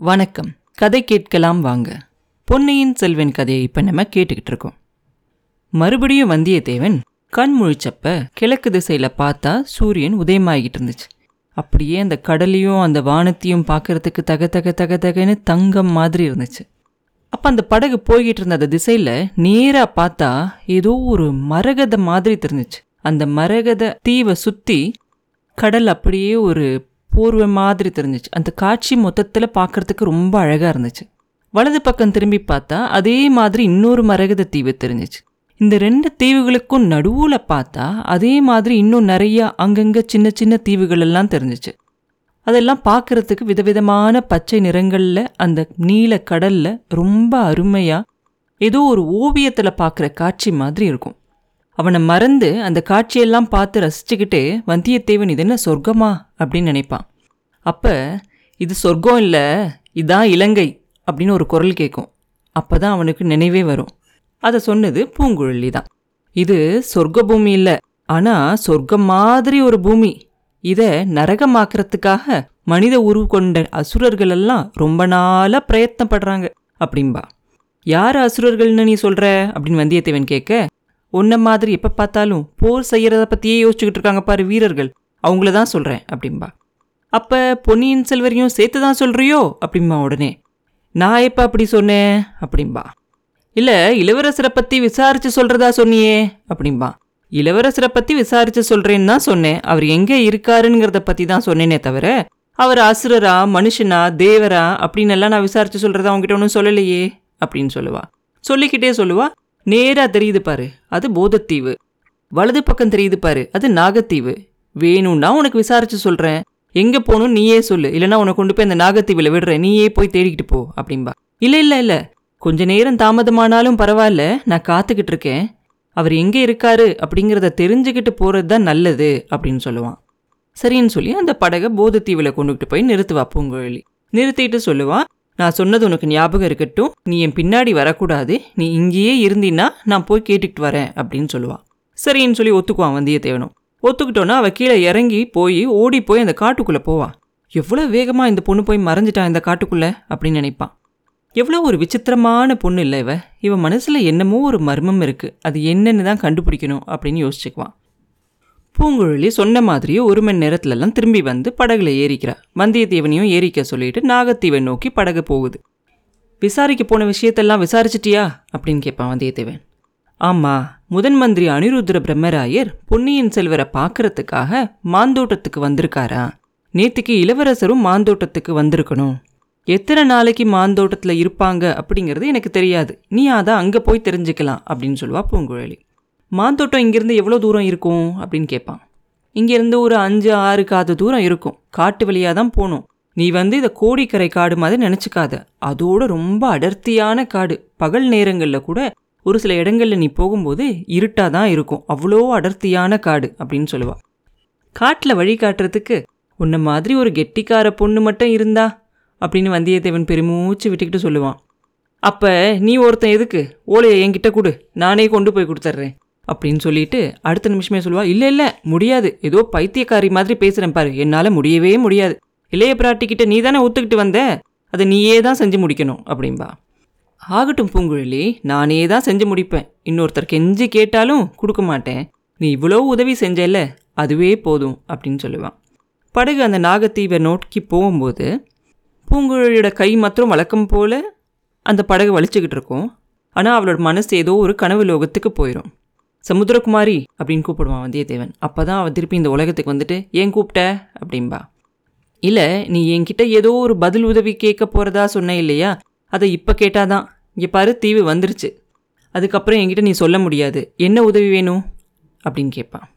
வணக்கம். கதை கேட்கலாம் வாங்க. பொன்னியின் செல்வன் கதையை இப்போ நம்ம கேட்டுக்கிட்டு இருக்கோம். மறுபடியும் வந்தியத்தேவன் கண் முழிச்சப்ப கிழக்கு திசையில் பார்த்தா சூரியன் உதயமாகிட்டு இருந்துச்சு. அப்படியே அந்த கடலையும் அந்த வானத்தையும் பார்க்கறதுக்கு தக தக தக தகன்னு தங்கம் மாதிரி இருந்துச்சு. அப்போ அந்த படகு போய்கிட்டு இருந்த அந்த திசையில் நேராக பார்த்தா ஏதோ ஒரு மரகத மாதிரி தெரிஞ்சிச்சு. அந்த மரகத தீவை சுற்றி கடல் அப்படியே ஒரு போர்வை மாதிரி தெரிஞ்சிச்சு. அந்த காட்சி மொத்தத்தில் பார்க்குறதுக்கு ரொம்ப அழகாக இருந்துச்சு. வலது பக்கம் திரும்பி பார்த்தா அதே மாதிரி இன்னொரு மரகத தீவு தெரிஞ்சிச்சு. இந்த ரெண்டு தீவுகளுக்கும் நடுவில் பார்த்தா அதே மாதிரி இன்னும் நிறைய அங்கங்கே சின்ன சின்ன தீவுகள் எல்லாம் தெரிஞ்சிச்சு. அதெல்லாம் பார்க்குறதுக்கு விதவிதமான பச்சை நிறங்களில் அந்த நீல கடல்ல ரொம்ப அருமையாக ஏதோ ஒரு ஓவியத்தில் பார்க்குற காட்சி மாதிரி இருக்கும். அவனை மறந்து அந்த காட்சியெல்லாம் பார்த்து ரசிச்சுக்கிட்டே வந்தியத்தேவன் இது என்ன சொர்க்கமா? அப்படின்னு நினைப்பான். அப்போ இது சொர்க்கம் இல்லை இதான் இலங்கை அப்படின்னு ஒரு குரல் கேட்கும். அப்போ தான் அவனுக்கு நினைவே வரும். அதை சொன்னது பூங்குழலி தான். இது சொர்க்க பூமி இல்லை ஆனால் சொர்க்கம் மாதிரி ஒரு பூமி. இதை நரகமாக்குறதுக்காக மனித உருவு கொண்ட அசுரர்கள் எல்லாம் ரொம்ப நாளாக பிரயத்னப்படுறாங்க அப்படின்பா யார் அசுரர்கள்னு நீ சொல்கிற அப்படின்னு வந்தியத்தேவன் கேட்க உன்ன மாதிரி எப்போ பார்த்தாலும் போர் செய்கிறத பற்றியே யோசிச்சுக்கிட்டு இருக்காங்க பாரு வீரர்கள். அவங்கள தான் சொல்கிறேன் அப்படின்பா அப்போ பொன்னியின் செல்வரையும் சேர்த்து தான் சொல்கிறியோ அப்படிம்பா உடனே. நான் எப்போ அப்படி சொன்னேன்? அப்படிம்பா. இல்லை இளவரசரை பற்றி விசாரித்து சொல்கிறதா சொன்னியே? அப்படிம்பா. இளவரசரை பற்றி விசாரித்து சொல்கிறேன்னு தான் சொன்னேன். அவர் எங்கே இருக்காருங்கிறத பற்றி தான் சொன்னேனே தவிர அவர் அசுரரா மனுஷனா தேவரா அப்படின்னு எல்லாம் நான் விசாரித்து சொல்கிறதா அவங்ககிட்ட ஒன்றும் சொல்லலையே அப்படின்னு சொல்லுவா. சொல்லிக்கிட்டே சொல்லுவா. நேரா தெரியுது பாரு அது போதத்தீவு. வலது பக்கம் தெரியுது பாரு அது நாகத்தீவு. வேணும்னா உனக்கு விசாரிச்சு சொல்றேன். எங்க போகணும் நீயே சொல்லு இல்லைன்னா உனக்கு கொண்டு போய் அந்த நாகத்தீவில் விடுறேன் நீயே போய் தேடிக்கிட்டு போ அப்படின்பா இல்ல இல்ல இல்ல. கொஞ்ச நேரம் தாமதமானாலும் பரவாயில்ல நான் காத்துக்கிட்டு இருக்கேன். அவர் எங்கே இருக்காரு அப்படிங்கிறத தெரிஞ்சுக்கிட்டு போறது தான் நல்லது அப்படின்னு சொல்லுவான். சரின்னு சொல்லி அந்த படகை போதத்தீவில் கொண்டுகிட்டு போய் நிறுத்துவா பூங்குழலி நிறுத்திட்டு சொல்லுவான் நான் சொன்னது உனக்கு ஞாபகம் இருக்கட்டும். நீ என் பின்னாடி வரக்கூடாது. நீ இங்கேயே இருந்தீன்னா நான் போய் கேட்டுக்கிட்டு வரேன் அப்படின்னு சொல்லுவான் சரின்னு சொல்லி ஒத்துக்குவான் வந்தியத்தேவனும். ஒத்துக்கிட்டோன்னா அவள் கீழே இறங்கி போய் ஓடி போய் அந்த காட்டுக்குள்ளே போவான் எவ்வளோ வேகமாக இந்த பொண்ணு போய் மறைஞ்சிட்டான் இந்த காட்டுக்குள்ளே அப்படின்னு நினைப்பான் எவ்வளோ ஒரு விசித்திரமான பொண்ணு இல்லை இவ. இவன் மனசில் என்னமோ ஒரு மர்மம் இருக்குது அது என்னென்னு தான் கண்டுபிடிக்கணும் அப்படின்னு யோசிச்சுக்குவான். பூங்குழலி சொன்ன மாதிரியே ஒரு மணி நேரத்துலலாம் திரும்பி வந்து படகுல ஏறிக்கிறா. வந்தியத்தேவனையும் ஏறிக்க சொல்லிட்டு நாகத்தீவன் நோக்கி படகு போகுது. விசாரிக்க போன விஷயத்தெல்லாம் விசாரிச்சிட்டியா? அப்படின்னு கேட்பான் வந்தியத்தேவன். ஆமாம் முதன் மந்திரி அனிருத்ர பிரம்மராயர் பொன்னியின் செல்வரை பார்க்கறதுக்காக மாந்தோட்டத்துக்கு வந்திருக்காரா? நேத்துக்கு இளவரசரும் மாந்தோட்டத்துக்கு வந்திருக்கணும். எத்தனை நாளைக்கு மாந்தோட்டத்தில் இருப்பாங்க அப்படிங்கிறது எனக்கு தெரியாது. நீ அதை அங்கே போய் தெரிஞ்சுக்கலாம் அப்படின்னு சொல்லுவா பூங்குழலி. மாந்தோட்டம் இங்கேருந்து எவ்வளோ தூரம் இருக்கும்? அப்படின்னு கேட்பான். இங்கேருந்து ஒரு அஞ்சு ஆறு காது தூரம் இருக்கும். காட்டு வழியாக தான் போகணும். நீ வந்து இதை கோடிக்கரை காடு மாதிரி நினச்சிக்காத. அதோட ரொம்ப அடர்த்தியான காடு. பகல் நேரங்களில் கூட ஒரு சில இடங்களில் நீ போகும்போது இருட்டாக தான் இருக்கும். அவ்வளோ அடர்த்தியான காடு அப்படின்னு சொல்லுவா. காட்டில் வழி காட்டுறதுக்கு உன்ன மாதிரி ஒரு கெட்டிக்கார பொண்ணு மட்டும் இருந்தா? அப்படின்னு வந்தியத்தேவன் பெருமூச்சு விட்டுக்கிட்டு சொல்லுவான். அப்போ நீ ஒருத்தன் எதுக்கு? ஓலையை என்கிட்ட கொடு. நானே கொண்டு போய் கொடுத்துட்றேன். அப்படின்னு சொல்லிட்டு அடுத்த நிமிஷமே சொல்லுவா இல்லை இல்லை முடியாது. ஏதோ பைத்தியக்காரி மாதிரி பேசுகிறேன் பாரு. என்னால் முடியவே முடியாது. இளைய பிராட்டிக்கிட்ட நீ தானே ஒத்துக்கிட்டு வந்த? அதை நீயே தான் செஞ்சு முடிக்கணும் அப்படின்பா ஆகட்டும் பூங்குழலி நானே தான் செஞ்சு முடிப்பேன். இன்னொருத்தர் கெஞ்சி கேட்டாலும் கொடுக்க மாட்டேன். நீ இவ்வளோ உதவி செஞ்சல அதுவே போதும் அப்படின்னு சொல்லுவான் படகு அந்த நாகத்தீவை நோக்கி போகும்போது பூங்குழலியோட கை மாத்திரம் வழக்கம் போல் அந்த படகு வலிச்சுக்கிட்டு இருக்கும். ஆனால் அவளோட மனசு ஏதோ ஒரு கனவு லோகத்துக்கு போயிடும் சமுத்திரகுமாரி அப்படின்னு கூப்பிடுவான் வந்தியத்தேவன். அப்போ தான் அவன் திருப்பி இந்த உலகத்துக்கு வந்துட்டு ஏன் கூப்பிட்ட? அப்படின்பா இல்லை நீ என்கிட்ட ஏதோ ஒரு பதில் உதவி கேட்க போகிறதா சொன்ன இல்லையா? அதை இப்போ கேட்டாதான். இங்கே பாரு தீவு வந்துருச்சு. அதுக்கப்புறம் என்கிட்ட நீ சொல்ல முடியாது. என்ன உதவி வேணும்? அப்படின்னு கேட்பான்.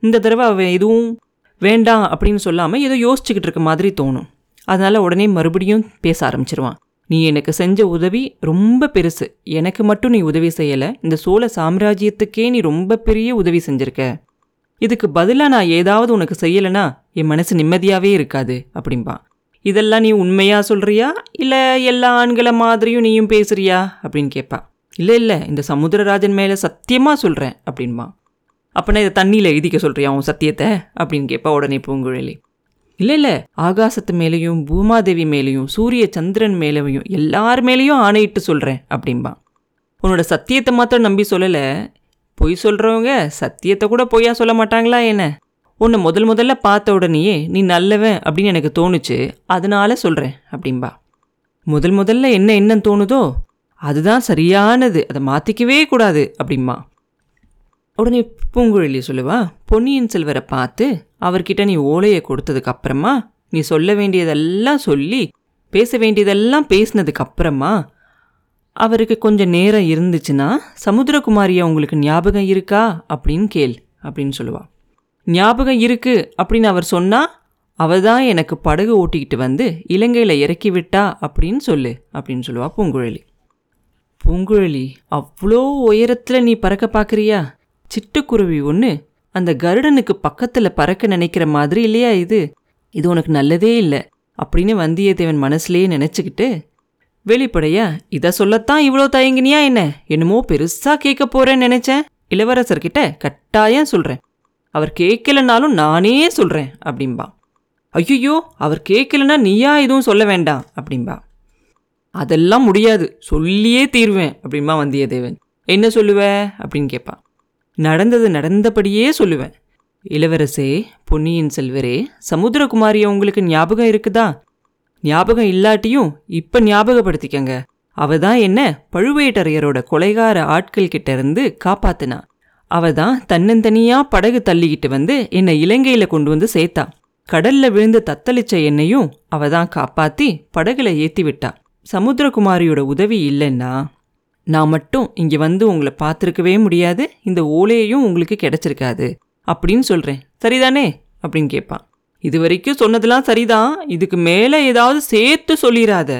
இந்த தடவை அவன் எதுவும் வேண்டாம் அப்படின்னு சொல்லாமல் ஏதோ யோசிச்சுக்கிட்டு இருக்க மாதிரி தோணும். அதனால் உடனே மறுபடியும் பேச ஆரம்பிச்சிருவான். நீ எனக்கு செஞ்ச உதவி ரொம்ப பெருசு. எனக்கு மட்டும் நீ உதவி செய்யலை. இந்த சோழ சாம்ராஜ்யத்துக்கே நீ ரொம்ப பெரிய உதவி செஞ்சிருக்க. இதுக்கு பதிலாக நான் ஏதாவது உனக்கு செய்யலைன்னா என் மனசு நிம்மதியாகவே இருக்காது அப்படிம்பான் இதெல்லாம் நீ உண்மையாக சொல்கிறியா இல்லை எல்லா ஆண்களை மாதிரியும் நீயும் பேசுறியா? அப்படின்னு கேட்பா இல்லை இல்லை இந்த சமுத்திரராஜன் மேலே சத்தியமாக சொல்கிறேன் அப்படின்பா. அப்போனா இதை தண்ணியில் எழுதிக்க சொல்கிறியா உன் சத்தியத்தை? அப்படின்னு கேட்பா உடனே பூங்குழலி. இல்லை இல்லை. ஆகாசத்து மேலேயும் பூமாதேவி மேலேயும் சூரிய சந்திரன் மேலேயும் எல்லார் மேலேயும் ஆணையிட்டு சொல்கிறேன் அப்படிம்பா. உன்னோட சத்தியத்தை மாத்திரம் நம்பி சொல்லலை. பொய் சொல்கிறவங்க சத்தியத்தை கூட பொய்யா சொல்ல மாட்டாங்களா என்ன? உன்னை முதல் முதல்ல பார்த்த உடனேயே நீ நல்லவன் அப்படின்னு எனக்கு தோணுச்சு. அதனால சொல்கிறேன் அப்படிம்பா. முதல் முதல்ல என்ன என்ன தோணுதோ அதுதான் சரியானது. அதை மாற்றிக்கவே கூடாது அப்படிம்பா. உடனே பூங்குழலி சொல்லுவா பொன்னியின் செல்வரை பார்த்து அவர்கிட்ட நீ ஓலையை கொடுத்ததுக்கு அப்புறமா நீ சொல்ல வேண்டியதெல்லாம் சொல்லி பேச வேண்டியதெல்லாம் பேசினதுக்கு அப்புறமா அவருக்கு கொஞ்சம் நேரம் இருந்துச்சுன்னா சமுத்திரகுமாரியா உங்களுக்கு ஞாபகம் இருக்கா அப்படின்னு கேள் அப்படின்னு சொல்லுவா. ஞாபகம் இருக்கு அப்படின்னு அவர் சொன்னா அவள் தான் எனக்கு படகு ஓட்டிக்கிட்டு வந்து இலங்கையில் இறக்கி விட்டா அப்படின்னு சொல்லு அப்படின்னு சொல்லுவா பூங்குழலி. பூங்குழலி அவ்வளோ உயரத்தில் நீ பறக்க பார்க்குறியா? சிட்டுக்குருவி ஒன்று அந்த கருடனுக்கு பக்கத்தில் பறக்க நினைக்கிற மாதிரி இல்லையா இது? இது உனக்கு நல்லதே இல்லை அப்படின்னு வந்தியத்தேவன் மனசுலேயே நினச்சிக்கிட்டு வெளிப்படையா இதை சொல்லத்தான் இவ்வளோ தயங்கினியா என்ன? என்னமோ பெருசாக கேட்க போகிறேன்னு நினச்சேன். இளவரசர்கிட்ட கட்டாயம் சொல்கிறேன் அவர் கேட்கலனாலும் நானே சொல்கிறேன் அப்படிம்பா. ஐயோ அவர் கேட்கலன்னா நீயா எதுவும் சொல்ல வேண்டாம் அப்படிம்பா. அதெல்லாம் முடியாது சொல்லியே தீர்வேன் அப்படிம்பா வந்தியத்தேவன். என்ன சொல்லுவ? அப்படின்னு கேட்பான் நடந்தது நடந்தபடியே சொல்லுவேன். இளவரசே பொன்னியின் செல்வரே சமுத்திரகுமாரியை உங்களுக்கு ஞாபகம் இருக்குதா? ஞாபகம் இல்லாட்டியும் இப்போ ஞாபகப்படுத்திக்கங்க. அவ தான் என்ன பழுவேட்டரையரோட கொலைகார ஆட்கள் கிட்ட இருந்து காப்பாத்தினா. அவ தான் தன்னந்தனியாக படகு தள்ளிக்கிட்டு வந்து என்னை இலங்கையில் கொண்டு வந்து சேர்த்தா. கடல்ல விழுந்து தத்தளிச்ச என்னையும் அவ தான் காப்பாத்தி படகுல ஏத்தி விட்டா சமுத்திரகுமாரியோட உதவி இல்லைன்னா நான் மட்டும் இங்கே வந்து உங்களை பார்த்துருக்கவே முடியாது. இந்த ஓலையையும் உங்களுக்கு கிடைச்சிருக்காது. அப்படின்னு சொல்கிறேன் சரிதானே? அப்படின்னு கேட்பான். இது வரைக்கும் சொன்னதெல்லாம் சரிதான். இதுக்கு மேலே ஏதாவது சேர்த்து சொல்லிடாத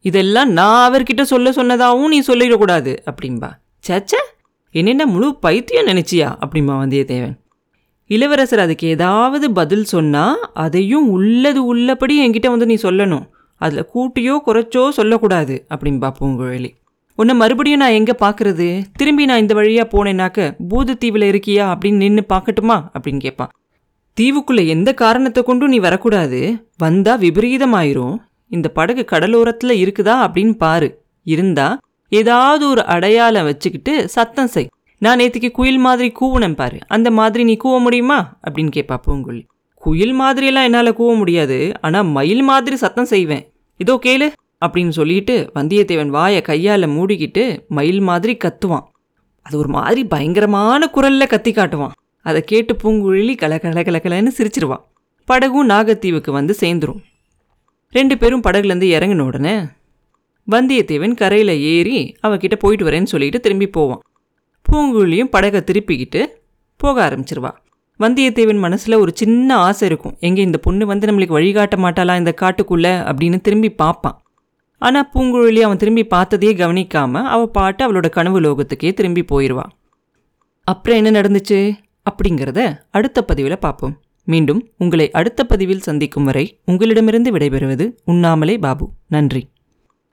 இதெல்லாம் நான் அவர்கிட்ட சொல்ல சொன்னதாகவும் நீ சொல்லிடக்கூடாது அப்படின்பா சச்சா என்னென்ன முழு பைத்தியம் நினைச்சியா? அப்படிம்பா வந்தியத்தேவன். இளவரசர் அதுக்கு ஏதாவது பதில் சொன்னால் அதையும் உள்ளது உள்ளபடி என்கிட்ட வந்து நீ சொல்லணும். அதில் கூட்டியோ குறைச்சோ சொல்லக்கூடாது அப்படின்பா பூங்குழலி. உன்னை மறுபடியும் நான் எங்கே பார்க்கறது திரும்பி நான் இந்த வழியாக போனேனாக்க பூதத்தீவில் இருக்கியா அப்படின்னு நின்று பார்க்கட்டுமா அப்படின்னு கேட்பான் தீவுக்குள்ளே எந்த காரணத்தை கொண்டும் நீ வரக்கூடாது. வந்தால் விபரீதமாயிரும். இந்த படகு கடலோரத்தில் இருக்குதா அப்படின்னு பாரு. இருந்தா ஏதாவது ஒரு அடையாளம் வச்சுக்கிட்டு சத்தம் செய். நான் நேற்றுக்கு குயில் மாதிரி கூவுனேன் பாரு. அந்த மாதிரி நீ கூவ முடியுமா? அப்படின்னு கேட்பா பூங்குழி குயில் மாதிரியெல்லாம் என்னால் கூவ முடியாது. ஆனால் மயில் மாதிரி சத்தம் செய்வேன். இதோ கேளு. அப்படின்னு சொல்லிட்டு வந்தியத்தேவன் வாயை கையால் மூடிக்கிட்டு மயில் மாதிரி கத்துவான். அது ஒரு மாதிரி பயங்கரமான குரலில் கத்தி காட்டுவான். அதை கேட்டு பூங்குழலி கல கல கலகலன்னு சிரிச்சிருவான் படகும் நாகத்தீவுக்கு வந்து சேர்ந்துரும். ரெண்டு பேரும் படகுலேருந்து இறங்கின உடனே வந்தியத்தேவன் கரையில் ஏறி அவகிட்ட போயிட்டு வரேன்னு சொல்லிட்டு திரும்பி போவான். பூங்குழியும் படகை திருப்பிக்கிட்டு போக ஆரம்பிச்சிருவா. வந்தியத்தேவன் மனசில் ஒரு சின்ன ஆசை இருக்கும். எங்கே இந்த பொண்ணு வந்து நம்மளுக்கு வழிகாட்ட மாட்டாளா இந்த காட்டுக்குள்ளே அப்படின்னு திரும்பி பார்ப்பான். ஆனால் பூங்குழலி அவன் திரும்பி பார்த்ததையே கவனிக்காம அவள் பாட்டு அவளோட கனவு லோகத்துக்கே திரும்பி போயிடுவா அப்புறம் என்ன நடந்துச்சு? அப்படிங்கிறத அடுத்த பதிவில் பார்ப்போம். மீண்டும் உங்களை அடுத்த பதிவில் சந்திக்கும் வரை உங்களிடமிருந்து விடைபெறுவது உண்ணாமலே பாபு. நன்றி.